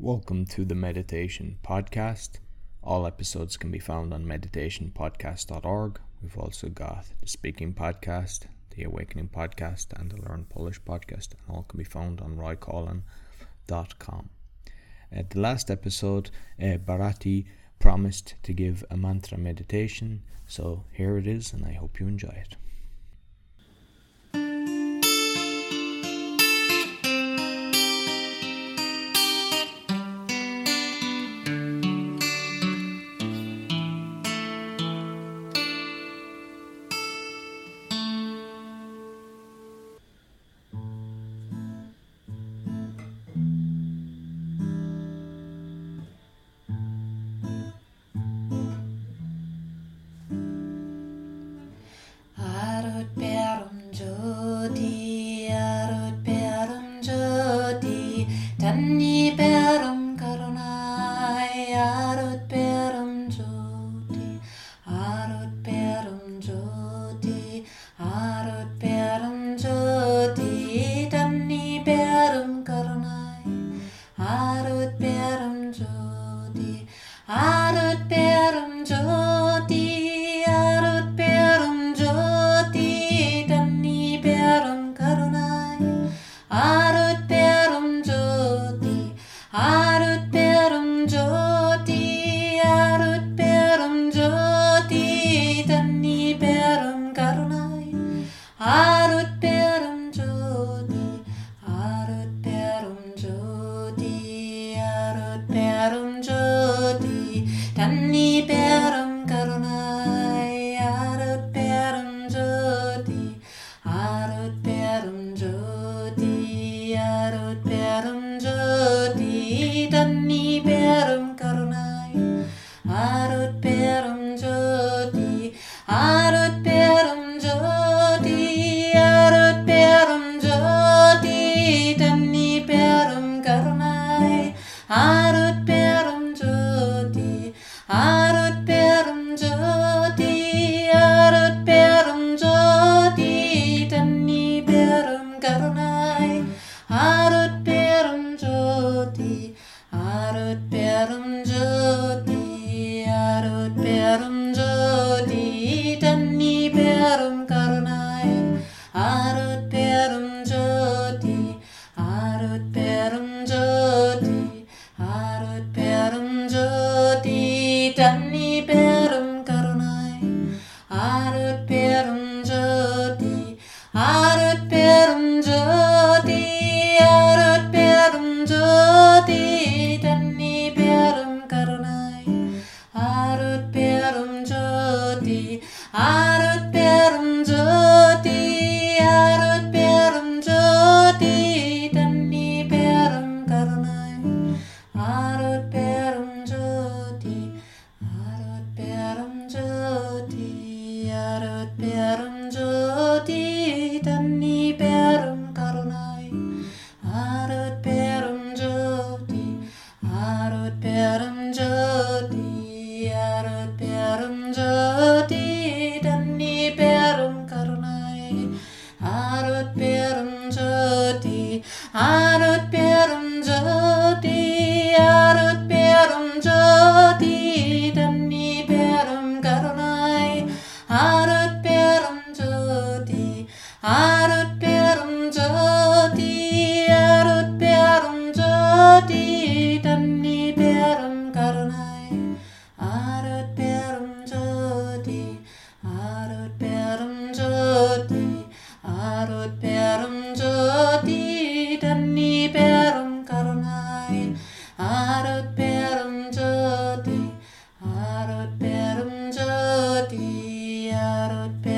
Welcome to the Meditation Podcast. All episodes can be found on meditationpodcast.org. We've also got the Speaking Podcast, the Awakening Podcast, and the Learn Polish Podcast. And all can be found on roycoughlan.com. At the last episode, uh, Bharati promised to give a mantra meditation, so here it is, and I hope you enjoy it. 아룻 배름 조디 담니 배름 가로나이. 하룻배름 조디 하룻배름 조디 하룻배름 조디 담니 배름 가로나이. 하룻배름 조디 하룻배 arut-perum jyothi,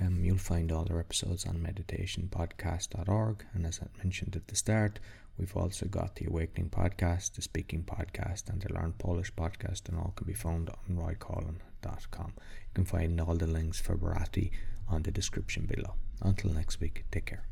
Um, you'll find all our episodes on meditationpodcast.org. And as I mentioned at the start, we've also got the Awakening Podcast, the Speaking Podcast, and the Learn Polish Podcast, and all can be found on roycoughlan.com. You can find all the links for Bharati on the description below. Until next week, take care.